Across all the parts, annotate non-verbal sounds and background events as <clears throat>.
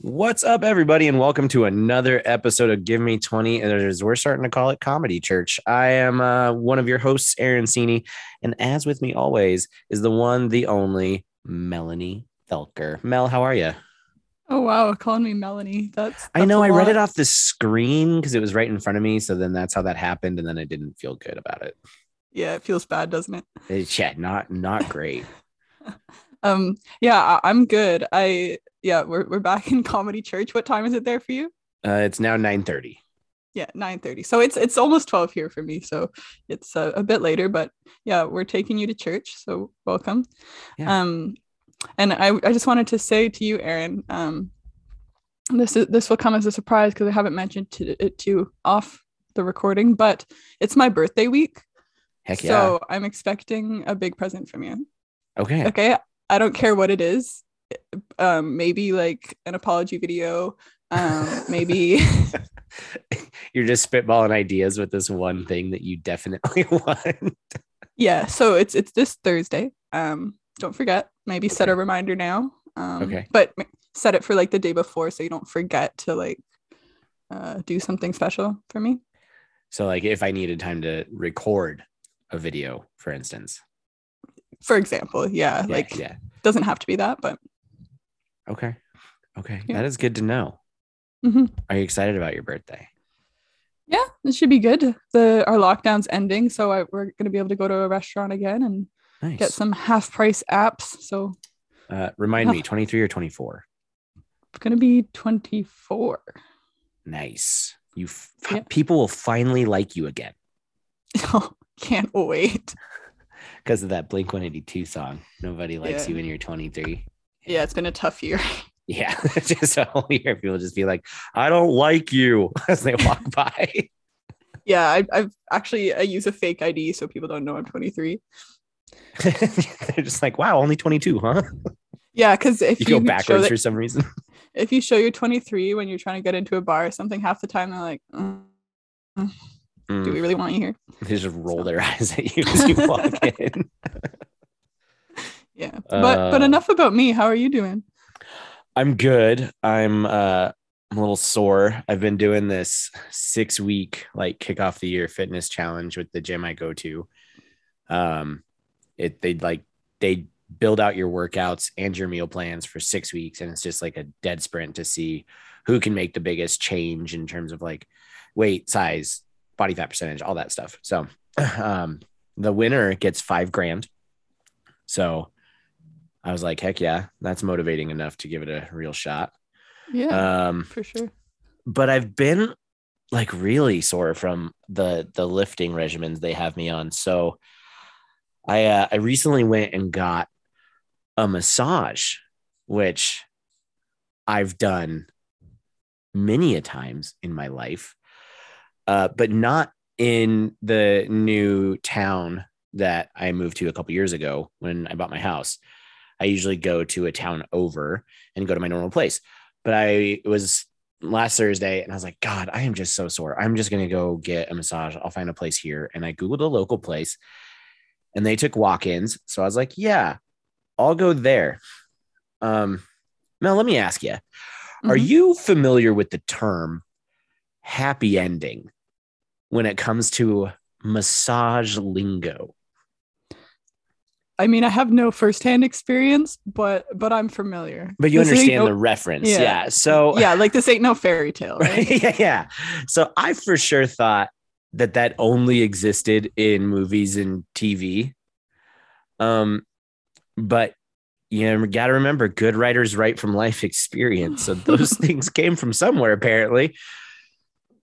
What's up, everybody, and welcome to another episode of Give Me 20. As we're starting to call it Comedy Church. I am uh, one of your hosts, Aaron Sini, and as with me always is the one, the only Melanie Felker. Mel, how are you? Oh wow, calling me Melanie. That's, that's I know I read it off the screen because it was right in front of me. So then that's how that happened, and then I didn't feel good about it. Yeah, it feels bad, doesn't it? It's, yeah, not not great. <laughs> um, yeah, I, I'm good. I yeah, we're we're back in comedy church. What time is it there for you? Uh, it's now 9 30. Yeah, 9 30. So it's it's almost 12 here for me. So it's a, a bit later, but yeah, we're taking you to church. So welcome. Yeah. Um, and I, I just wanted to say to you, Aaron, um, this is this will come as a surprise because I haven't mentioned to, it to you off the recording, but it's my birthday week. Heck yeah. So I'm expecting a big present from you. Okay. Okay. I don't care what it is um, maybe like an apology video. Um, maybe <laughs> you're just spitballing ideas with this one thing that you definitely <laughs> want. yeah, so it's it's this Thursday. Um, don't forget. Maybe okay. set a reminder now. Um, okay. But set it for like the day before so you don't forget to like uh, do something special for me. So, like, if I needed time to record a video, for instance. For example, yeah, yeah like yeah, doesn't have to be that, but Okay. Okay. Yeah. That is good to know. Mm-hmm. Are you excited about your birthday? Yeah, it should be good. The our lockdown's ending, so I, we're going to be able to go to a restaurant again and nice. get some half price apps. So, uh, remind me, twenty three or twenty four? It's going to be twenty four. Nice. You f- yeah. people will finally like you again. <laughs> Oh, can't wait. <laughs> Because of that Blink One Eighty Two song. Nobody likes yeah. you when you're twenty three. Yeah, it's been a tough year. <laughs> Yeah, <laughs> just a whole year. People just be like, "I don't like you" <laughs> as they walk by. Yeah, I, I've actually I use a fake ID so people don't know I'm 23. They're just like, "Wow, only 22, huh?" Yeah, because if you, you go backwards that, for some reason, if you show you're 23 when you're trying to get into a bar or something, half the time they're like, mm, mm, "Do we mm. really want you here?" They just roll so. their eyes at you as you walk in. Yeah. But uh, but enough about me. How are you doing? I'm good. I'm uh I'm a little sore. I've been doing this six week like kick off the year fitness challenge with the gym I go to. Um it they like they build out your workouts and your meal plans for six weeks and it's just like a dead sprint to see who can make the biggest change in terms of like weight, size, body fat percentage, all that stuff. So <clears throat> um the winner gets five grand. So I was like, heck yeah, that's motivating enough to give it a real shot. Yeah, um, for sure. But I've been like really sore from the the lifting regimens they have me on. So I uh, I recently went and got a massage, which I've done many a times in my life, uh, but not in the new town that I moved to a couple years ago when I bought my house. I usually go to a town over and go to my normal place. But I was last Thursday and I was like, God, I am just so sore. I'm just going to go get a massage. I'll find a place here. And I Googled a local place and they took walk ins. So I was like, yeah, I'll go there. Um, Mel, let me ask you mm-hmm. Are you familiar with the term happy ending when it comes to massage lingo? I mean, I have no firsthand experience, but but I'm familiar. But you this understand no, the reference, yeah. yeah. So <laughs> yeah, like this ain't no fairy tale, right? <laughs> yeah, yeah. So I for sure thought that that only existed in movies and TV. Um, but you got to remember, good writers write from life experience. So <laughs> those things came from somewhere, apparently.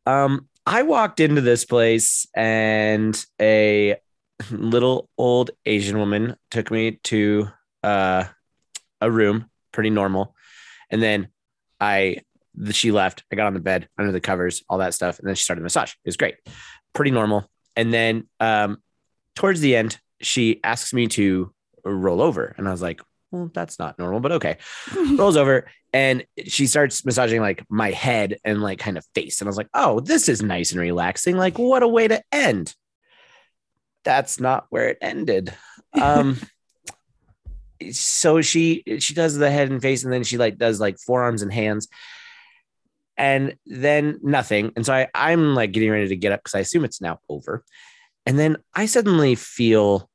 Um, I walked into this place and a little old Asian woman took me to uh, a room, pretty normal. And then I, she left. I got on the bed under the covers, all that stuff. And then she started the massage. It was great, pretty normal. And then um, towards the end, she asks me to roll over. And I was like, well, that's not normal, but okay. <laughs> Rolls over and she starts massaging like my head and like kind of face. And I was like, oh, this is nice and relaxing. Like, what a way to end that's not where it ended. Um, <laughs> so she she does the head and face and then she like does like forearms and hands. And then nothing. And so I, i'm like getting ready to get up because i assume it's now over. And then i suddenly feel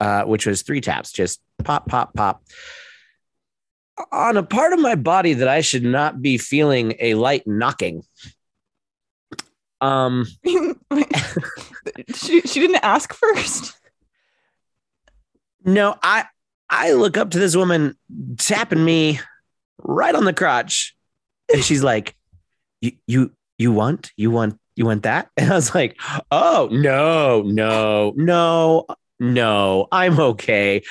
uh, which was three taps just pop pop pop on a part of my body that i should not be feeling a light knocking um <laughs> <laughs> she, she didn't ask first no, I I look up to this woman tapping me right on the crotch, and she's like, "You you you want you want you want that?" <laughs> And I was like, "Oh no no no no, I'm okay."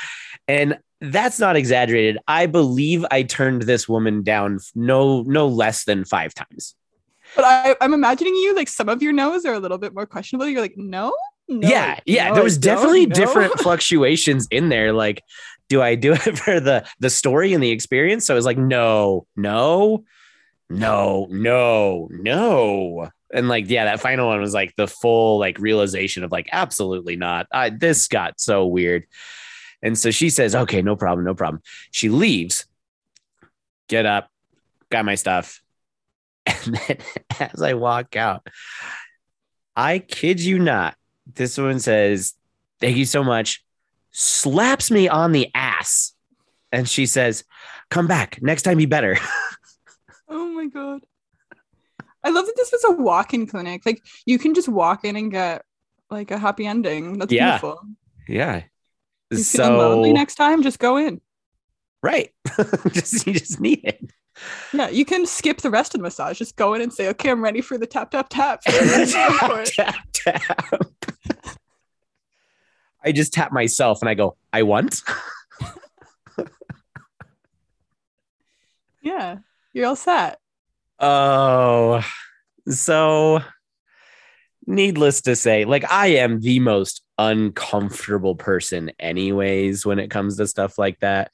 And that's not exaggerated. I believe I turned this woman down no no less than five times. But I, I'm imagining you like some of your no's are a little bit more questionable. You're like, no, no, yeah, yeah. No, there was definitely different <laughs> fluctuations in there. Like, do I do it <laughs> for the the story and the experience? So I was like, no, no, no, no, no. And like, yeah, that final one was like the full like realization of like, absolutely not. I, this got so weird. And so she says, okay, no problem, no problem. She leaves, get up, got my stuff. <laughs> And then as I walk out, I kid you not, this one says, Thank you so much. Slaps me on the ass. And she says, Come back. Next time be better. <laughs> oh my God. I love that this was a walk in clinic. Like you can just walk in and get like a happy ending. That's yeah. beautiful. Yeah. You so lonely next time? Just go in. Right. <laughs> just you just need it. Yeah, you can skip the rest of the massage. Just go in and say, "Okay, I'm ready for the tap tap tap." <laughs> tap, tap tap. I just tap myself and I go, "I want." <laughs> yeah, you're all set. Oh, so needless to say, like I am the most uncomfortable person, anyways, when it comes to stuff like that.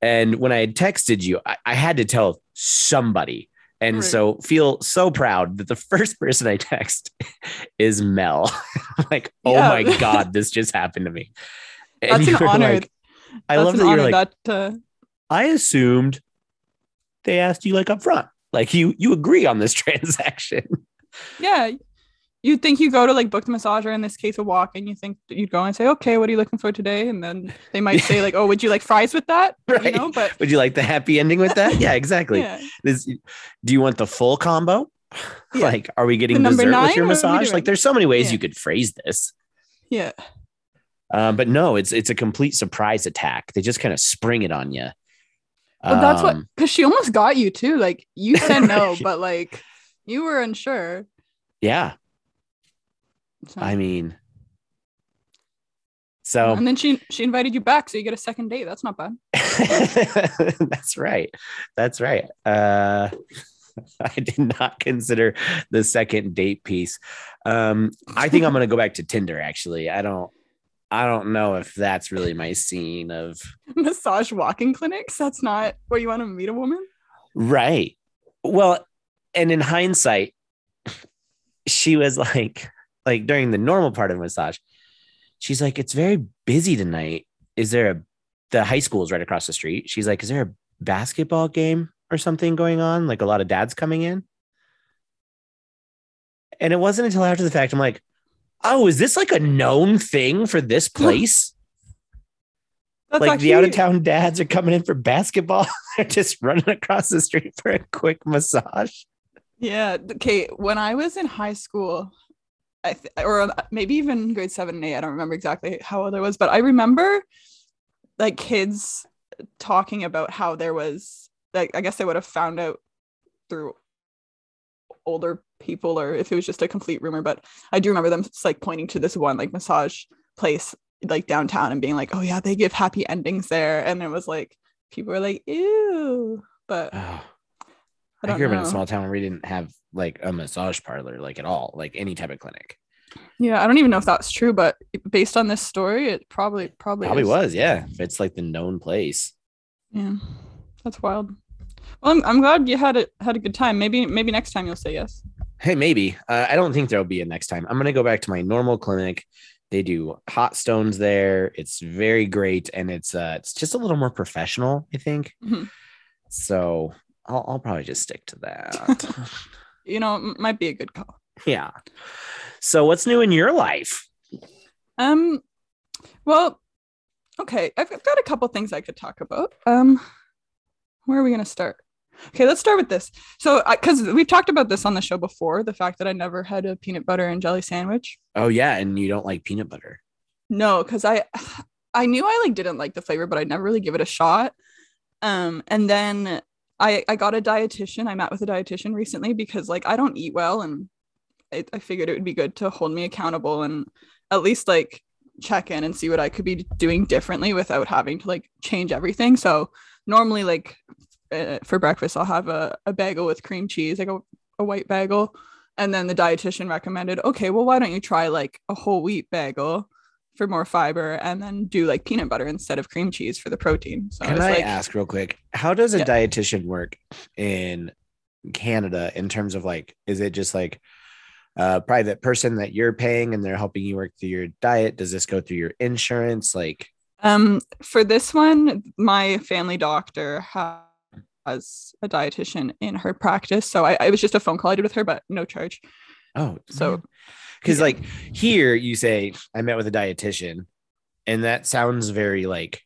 And when I had texted you, I, I had to tell somebody. And right. so feel so proud that the <laughs> first person I text is Mel. <laughs> like, oh yeah. my God, this just happened to me. And That's an honor. Like, I That's love that you're like, that, uh... I assumed they asked you like up front. Like you you agree on this <laughs> transaction. Yeah you'd think you go to like book the massager in this case a walk and you think you'd go and say okay what are you looking for today? And then they might say like oh would you like fries with that? <laughs> Right. you know, but would you like the happy ending with that? Yeah exactly. Yeah. This, do you want the full combo? Yeah. like are we getting dessert with your massage? like there's so many ways yeah. you could phrase this. Yeah. Um, but no it's it's a complete surprise attack. They just kind of spring it on you but that's what because um, she almost got you too. Like you said no <laughs> but like you were unsure. Yeah so. I mean, so and then she she invited you back, so you get a second date. That's not bad. <laughs> That's right. That's right. Uh, <laughs> I did not consider the second date piece. Um, I think I'm gonna go back to Tinder. Actually, I don't. I don't know if that's really my scene of <laughs> massage walking clinics. That's not where you want to meet a woman. Right. Well, and in hindsight, she was like, like during the normal part of massage, she's like, it's very busy tonight. Is there a, the high school is right across the street. She's like, is there a basketball game or something going on? Like a lot of dads coming in. And it wasn't until after the fact, I'm like, oh, is this like a known thing for this place? That's like actually... the out of town dads are coming in for basketball. <laughs> They're just running across the street for a quick massage. Yeah. Okay. When I was in high school, I th- or uh, maybe even grade seven and eight. I don't remember exactly how old I was, but I remember like kids talking about how there was like I guess they would have found out through older people or if it was just a complete rumor. But I do remember them like pointing to this one like massage place like downtown and being like, oh yeah, they give happy endings there, and it was like people were like, ew, but. I, I grew up in a small town where we didn't have like a massage parlor, like at all, like any type of clinic. Yeah, I don't even know if that's true, but based on this story, it probably probably probably is. was. Yeah, it's like the known place. Yeah, that's wild. Well, I'm, I'm glad you had it had a good time. Maybe maybe next time you'll say yes. Hey, maybe. Uh, I don't think there'll be a next time. I'm gonna go back to my normal clinic, They do hot stones there. It's very great, and it's uh, it's just a little more professional, I think. Mm-hmm. So I'll, I'll probably just stick to that. <laughs> you know, might be a good call. yeah. So what's new in your life? Um, well, okay, I've got a couple things I could talk about. Um, where are we gonna start? Okay, let's start with this. So, because we've talked about this on the show before, the fact that I never had a peanut butter and jelly sandwich. Oh yeah, and you don't like peanut butter. No, because I, <sighs> I knew I like didn't like the flavor, but I never really give it a shot. Um, and then I I got a dietitian. I met with a dietitian recently because like I don't eat well, and I, I figured it would be good to hold me accountable and at least like check in and see what I could be doing differently without having to like change everything. So normally like uh, for breakfast I'll have a, a bagel with cream cheese, like a, a white bagel. And then the dietitian recommended, okay, well, why don't you try like a whole wheat bagel for more fiber and then do like peanut butter instead of cream cheese for the protein. So Can I, like, ask real quick, how does a Yeah. dietitian work in Canada in terms of like, is it just like a private person that you're paying and they're helping you work through your diet? Does this go through your insurance? Like, Um, for this one, my family doctor ha- has a dietitian in her practice. So I, I was just a phone call I did with her, but no charge. oh, So because yeah. like here you say, I met with a dietitian, and that sounds very like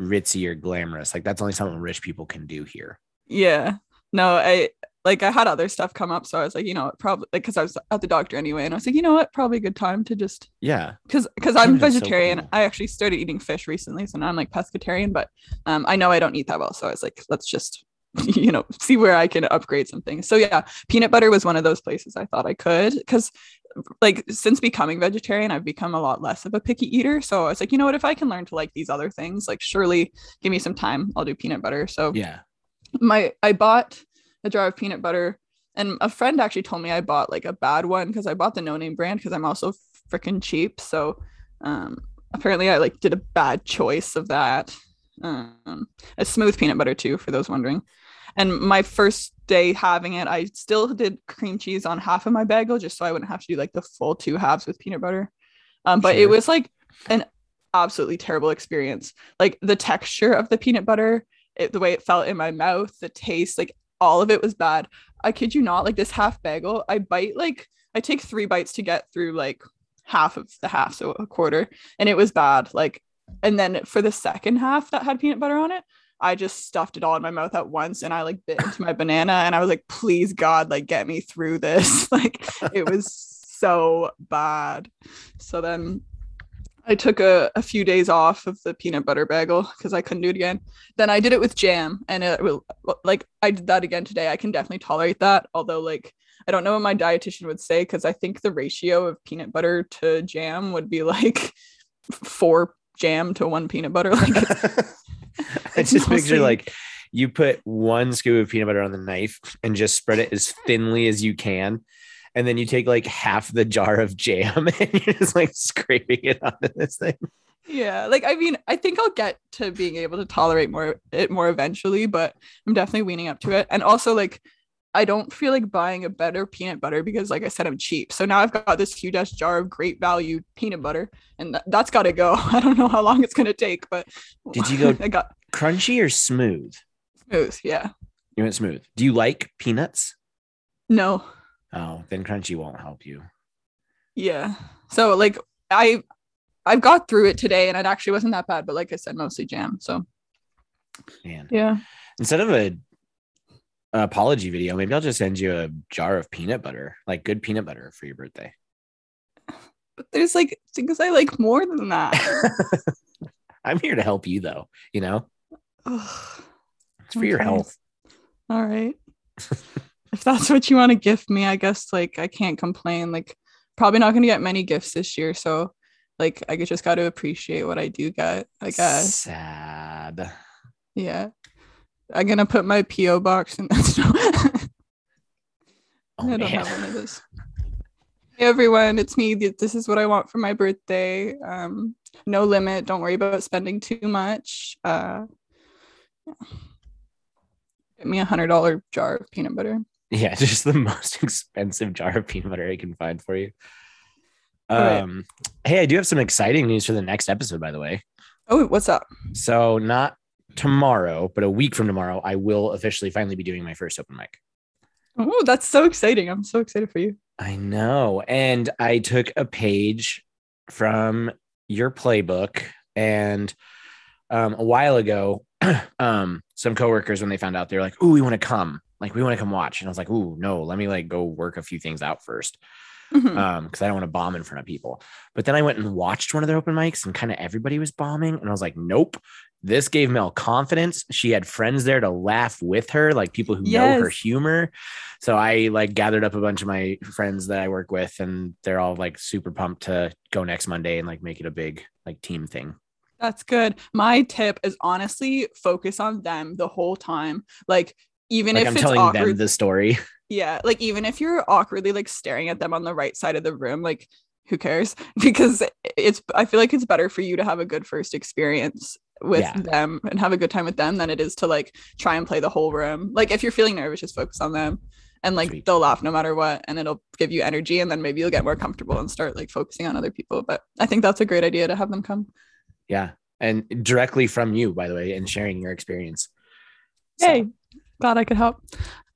ritzy or glamorous. Like that's only something rich people can do here. yeah, no, I like I had other stuff come up, so I was like, you know, probably like because I was at the doctor anyway, and I was like, you know what, probably a good time to just Yeah. because because I'm Canada's so vegetarian. cool. I actually started eating fish recently, so now I'm like pescatarian, but um, I know I don't eat that well, so I was like, let's just <laughs> you know see where I can upgrade some things. So yeah, peanut butter was one of those places I thought I could because like since becoming vegetarian, I've become a lot less of a picky eater. So I was like, you know what, if I can learn to like these other things, like surely give me some time, I'll do peanut butter. So Yeah. my I bought a jar of peanut butter and a friend actually told me I bought like a bad one because I bought the no name brand because I'm also freaking cheap. So um apparently I like did a bad choice of that. Um a smooth peanut butter too, for those wondering. And my first day having it, I still did cream cheese on half of my bagel just so I wouldn't have to do like the full two halves with peanut butter. Um, but it was like an absolutely terrible experience. Like the texture of the peanut butter, it, the way it felt in my mouth, the taste, like all of it was bad. I kid you not, like this half bagel, I bite like I take three bites to get through like half of the half, so a quarter, and it was bad. Like, and then for the second half that had peanut butter on it, I just stuffed it all in my mouth at once and I like bit into my banana and I was like, please God, like get me through this. <laughs> like it was so bad. So then I took a, a few days off of the peanut butter bagel because I couldn't do it again. Then I did it with jam and it will like I did that again today. I can definitely tolerate that. Although like I don't know what my dietitian would say because I think the ratio of peanut butter to jam would be like <laughs> four jam to one peanut butter. Like <laughs> I it's just mostly- picture like you put one scoop of peanut butter on the knife and just spread it as thinly as you can. And then you take like half the jar of jam <laughs> and you're just like scraping it onto this thing. yeah like i mean i think i'll get to being able to tolerate more it more eventually but i'm definitely weaning up to it and also like i don't feel like buying a better peanut butter because like i said i'm cheap so now i've got this huge ass jar of great value peanut butter and th- that's got to go <laughs> i don't know how long it's going to take but Did you go- <laughs> i got Crunchy or smooth? smooth yeah You went smooth. Do you like peanuts? no Oh, then crunchy won't help you. yeah so like i i've got through it today and it actually wasn't that bad but like i said mostly jam so Man. yeah Instead of a apology video, maybe I'll just send you a jar of peanut butter, like good peanut butter for your birthday. but there's like things i like more than that <laughs> I'm here to help you though, you know? Ugh. It's for your health. All right. <laughs> if that's what you want to gift me, I guess like I can't complain. Like probably not gonna get many gifts this year. So like I just gotta appreciate what I do get, I guess. Sad. Yeah. I'm gonna put my PO box in that's no <laughs> Oh, I don't man. have one of those. Hey everyone, it's me. This is what I want for my birthday. Um, no limit. Don't worry about spending too much. Uh. <sighs> get me a hundred dollar jar of peanut butter. Yeah, <laughs> just the most expensive jar of peanut butter I can find for you. Um, hey, I do have some exciting news for the next episode, by the way. Oh, what's up? So not tomorrow, but a week from tomorrow, I will officially finally be doing my first open mic. Oh, that's so exciting. I'm so excited for you. I know. And I took a page from your playbook and um, a while ago, <clears throat> um, some coworkers, when they found out, they're like, Ooh, we want to come. Like, we want to come watch. And I was like, Ooh, no, let me like go work a few things out 1st Mhm. um because i don't want to bomb in front of people but then i went and watched one of their open mics and kind of everybody was bombing and i was like nope this gave mel confidence she had friends there to laugh with her like people who know her humor so i like gathered up a bunch of my friends that i work with and they're all like super pumped to go next monday and like make it a big like team thing That's good. My tip is honestly focus on them the whole time. Like even like if i'm it's telling awkward, them the story <laughs> yeah, like even if you're awkwardly like staring at them on the right side of the room, like who cares? <laughs> Because it's I feel like it's better for you to have a good first experience with Yeah. them and have a good time with them than it is to like try and play the whole room. Like if you're feeling nervous, just focus on them. And like Sweet. they'll laugh no matter what, and it'll give you energy, and then maybe you'll get more comfortable and start like focusing on other people. But I think that's a great idea to have them come. Yeah and directly from you by the way and sharing your experience So- Yay. Glad I could help.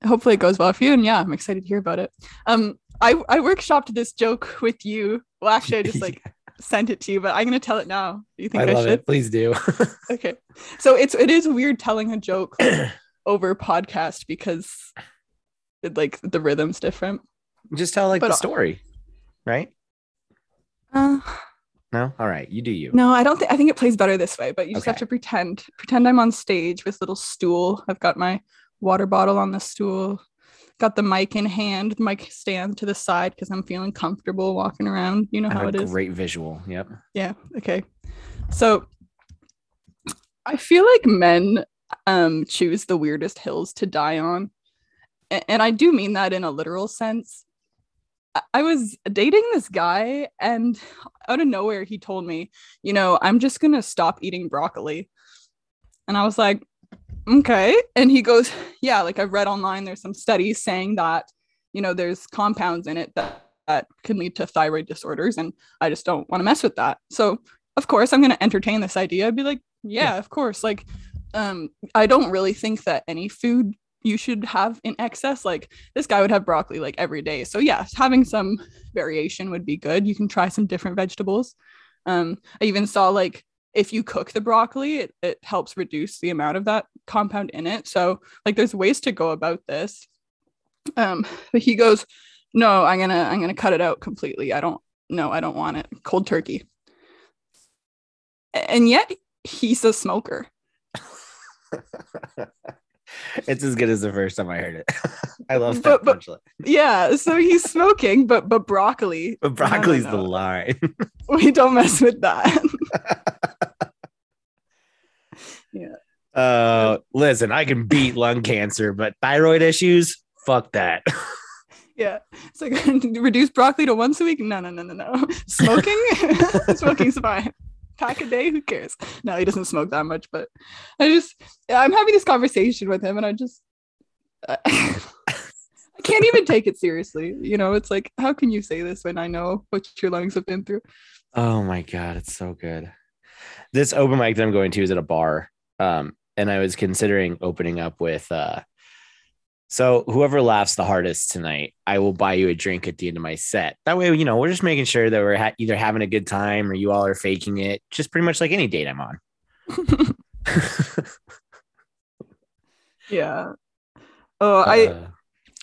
Hopefully it goes well for you. And yeah, I'm excited to hear about it. Um, I, I workshopped this joke with you. Well, actually, I just like <laughs> sent it to you, but I'm gonna tell it now. Do you think i I, love should? it please do <laughs> Okay. So it's it is weird telling a joke <clears throat> over podcast because it, like the rhythm's different. just tell like But, the story right Uh, no all right you do you no, I don't think I think it plays better this way, but you just have to pretend. Pretend I'm on stage with little stool. I've got my water bottle on the stool. Got the mic in hand, the mic stand to the side because I'm feeling comfortable walking around. You know how it is. great visual yep Yeah. Okay. So I feel like men um choose the weirdest hills to die on. And I do mean that in a literal sense. I- was dating this guy and out of nowhere he told me, you know, I'm just going to stop eating broccoli. And I was like, okay. And he goes, yeah, like I've read online there's some studies saying that, you know, there's compounds in it that that can lead to thyroid disorders and I just don't want to mess with that. So of course I'm going to entertain this idea. I'd be like, yeah, Yeah. of course. Like, um, I don't really think that any food you should have in excess. Like this guy would have broccoli like every day. So yeah, having some variation would be good. You can try some different vegetables. Um, I even saw like if you cook the broccoli, it, it helps reduce the amount of that compound in it. So like there's ways to go about this. Um, but he goes, no, I'm gonna I'm gonna cut it out completely. I don't no, I don't want it. Cold turkey. And yet he's a smoker. <laughs> it's as good as the first time I heard it. <laughs> I love But- that but- punchline. Yeah, so he's <laughs> smoking, but but broccoli. But broccoli's the line. <laughs> We don't mess with that. Yeah. Uh, listen, I can beat lung cancer, but thyroid issues, fuck that. yeah. It's like reduce broccoli to once a week. No, no, no, no, no. Smoking? Smoking's fine. Pack a day, who cares? No, he doesn't smoke that much, but I just I'm having this conversation with him and I just <laughs> I can't even take it seriously. You know, it's like, how can you say this when I know what your lungs have been through? Oh my god, it's so good. This open mic that I'm going to is at a bar. Um, and I was considering opening up with uh so whoever laughs the hardest tonight, I will buy you a drink at the end of my set. That way, you know, we're just making sure that we're ha- either having a good time or you all are faking it, just pretty much like any date I'm on. <laughs> Yeah. Oh, <laughs> I Uh,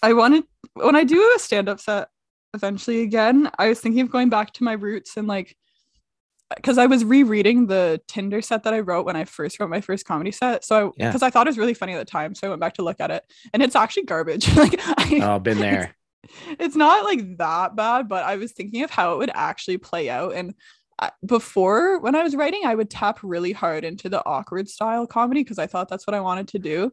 I wanted when I do a stand-up set eventually again, I was thinking of going back to my roots and like because I was rereading the Tinder set that I wrote when I first wrote my first comedy set. So Yeah. because I thought it was really funny at the time. So I went back to look at it and it's actually garbage. <laughs> like I, oh, been there. it's not like that bad, but I was thinking of how it would actually play out. And I- before, when I was writing, I would tap really hard into the awkward style comedy because I thought that's what I wanted to do.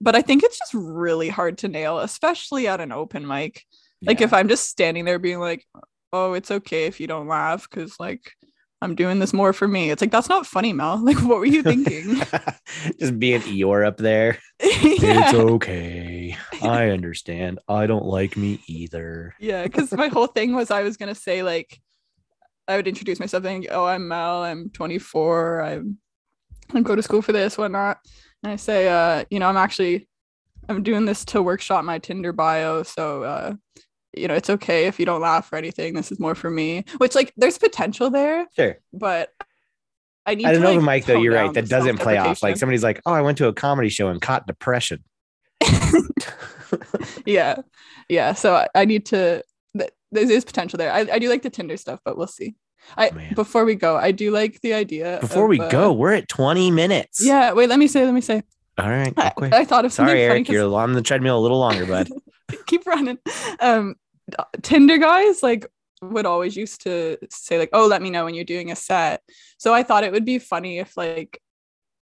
But I think it's just really hard to nail, especially at an open mic. Like Yeah. if I'm just standing there being like, "Oh, it's okay if you don't laugh," because like I'm doing this more for me. It's like that's not funny, Mel. Like, what were you thinking? <laughs> just being Eeyore up there. <laughs> yeah. It's okay. I understand. I don't like me either. Yeah, because my whole thing was I was gonna say like I would introduce myself and oh, I'm Mel, I'm 24, I'm I go to school for this, whatnot. And I say, uh, you know, I'm actually I'm doing this to workshop my Tinder bio. So uh, you know, it's okay if you don't laugh or anything. This is more for me. Which like there's potential there. Sure. But I need to I don't know, like, Mike, though, you're right. That doesn't play off. Like somebody's like, oh, I went to a comedy show and caught depression. <laughs> <laughs> yeah. Yeah. So I, I need to th- there is potential there. I, I do like the Tinder stuff, but we'll see. I Man. before we go, I do like the idea. Before of, we uh, go, we're at 20 minutes. Yeah, wait, let me say, let me say. All right. I, quick. I thought of something Sorry, Eric. You're on the treadmill a little longer, bud. <laughs> keep running. Um, Tinder guys like would always used to say like, "Oh, let me know when you're doing a set." So I thought it would be funny if like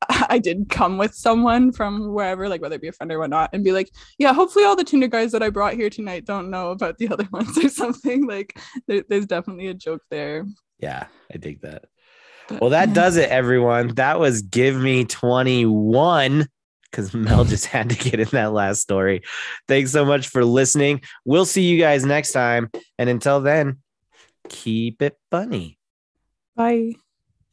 <laughs> I did come with someone from wherever, like whether it be a friend or whatnot, and be like, "Yeah, hopefully all the Tinder guys that I brought here tonight don't know about the <laughs> other ones or something." Like, there, there's definitely a joke there. yeah, I dig that. But, Well, that yeah. does it, everyone. That was Give Me 21 because <laughs> Mel just had to get in that last story. Thanks so much for listening. We'll see you guys next time. And until then, keep it funny. Bye.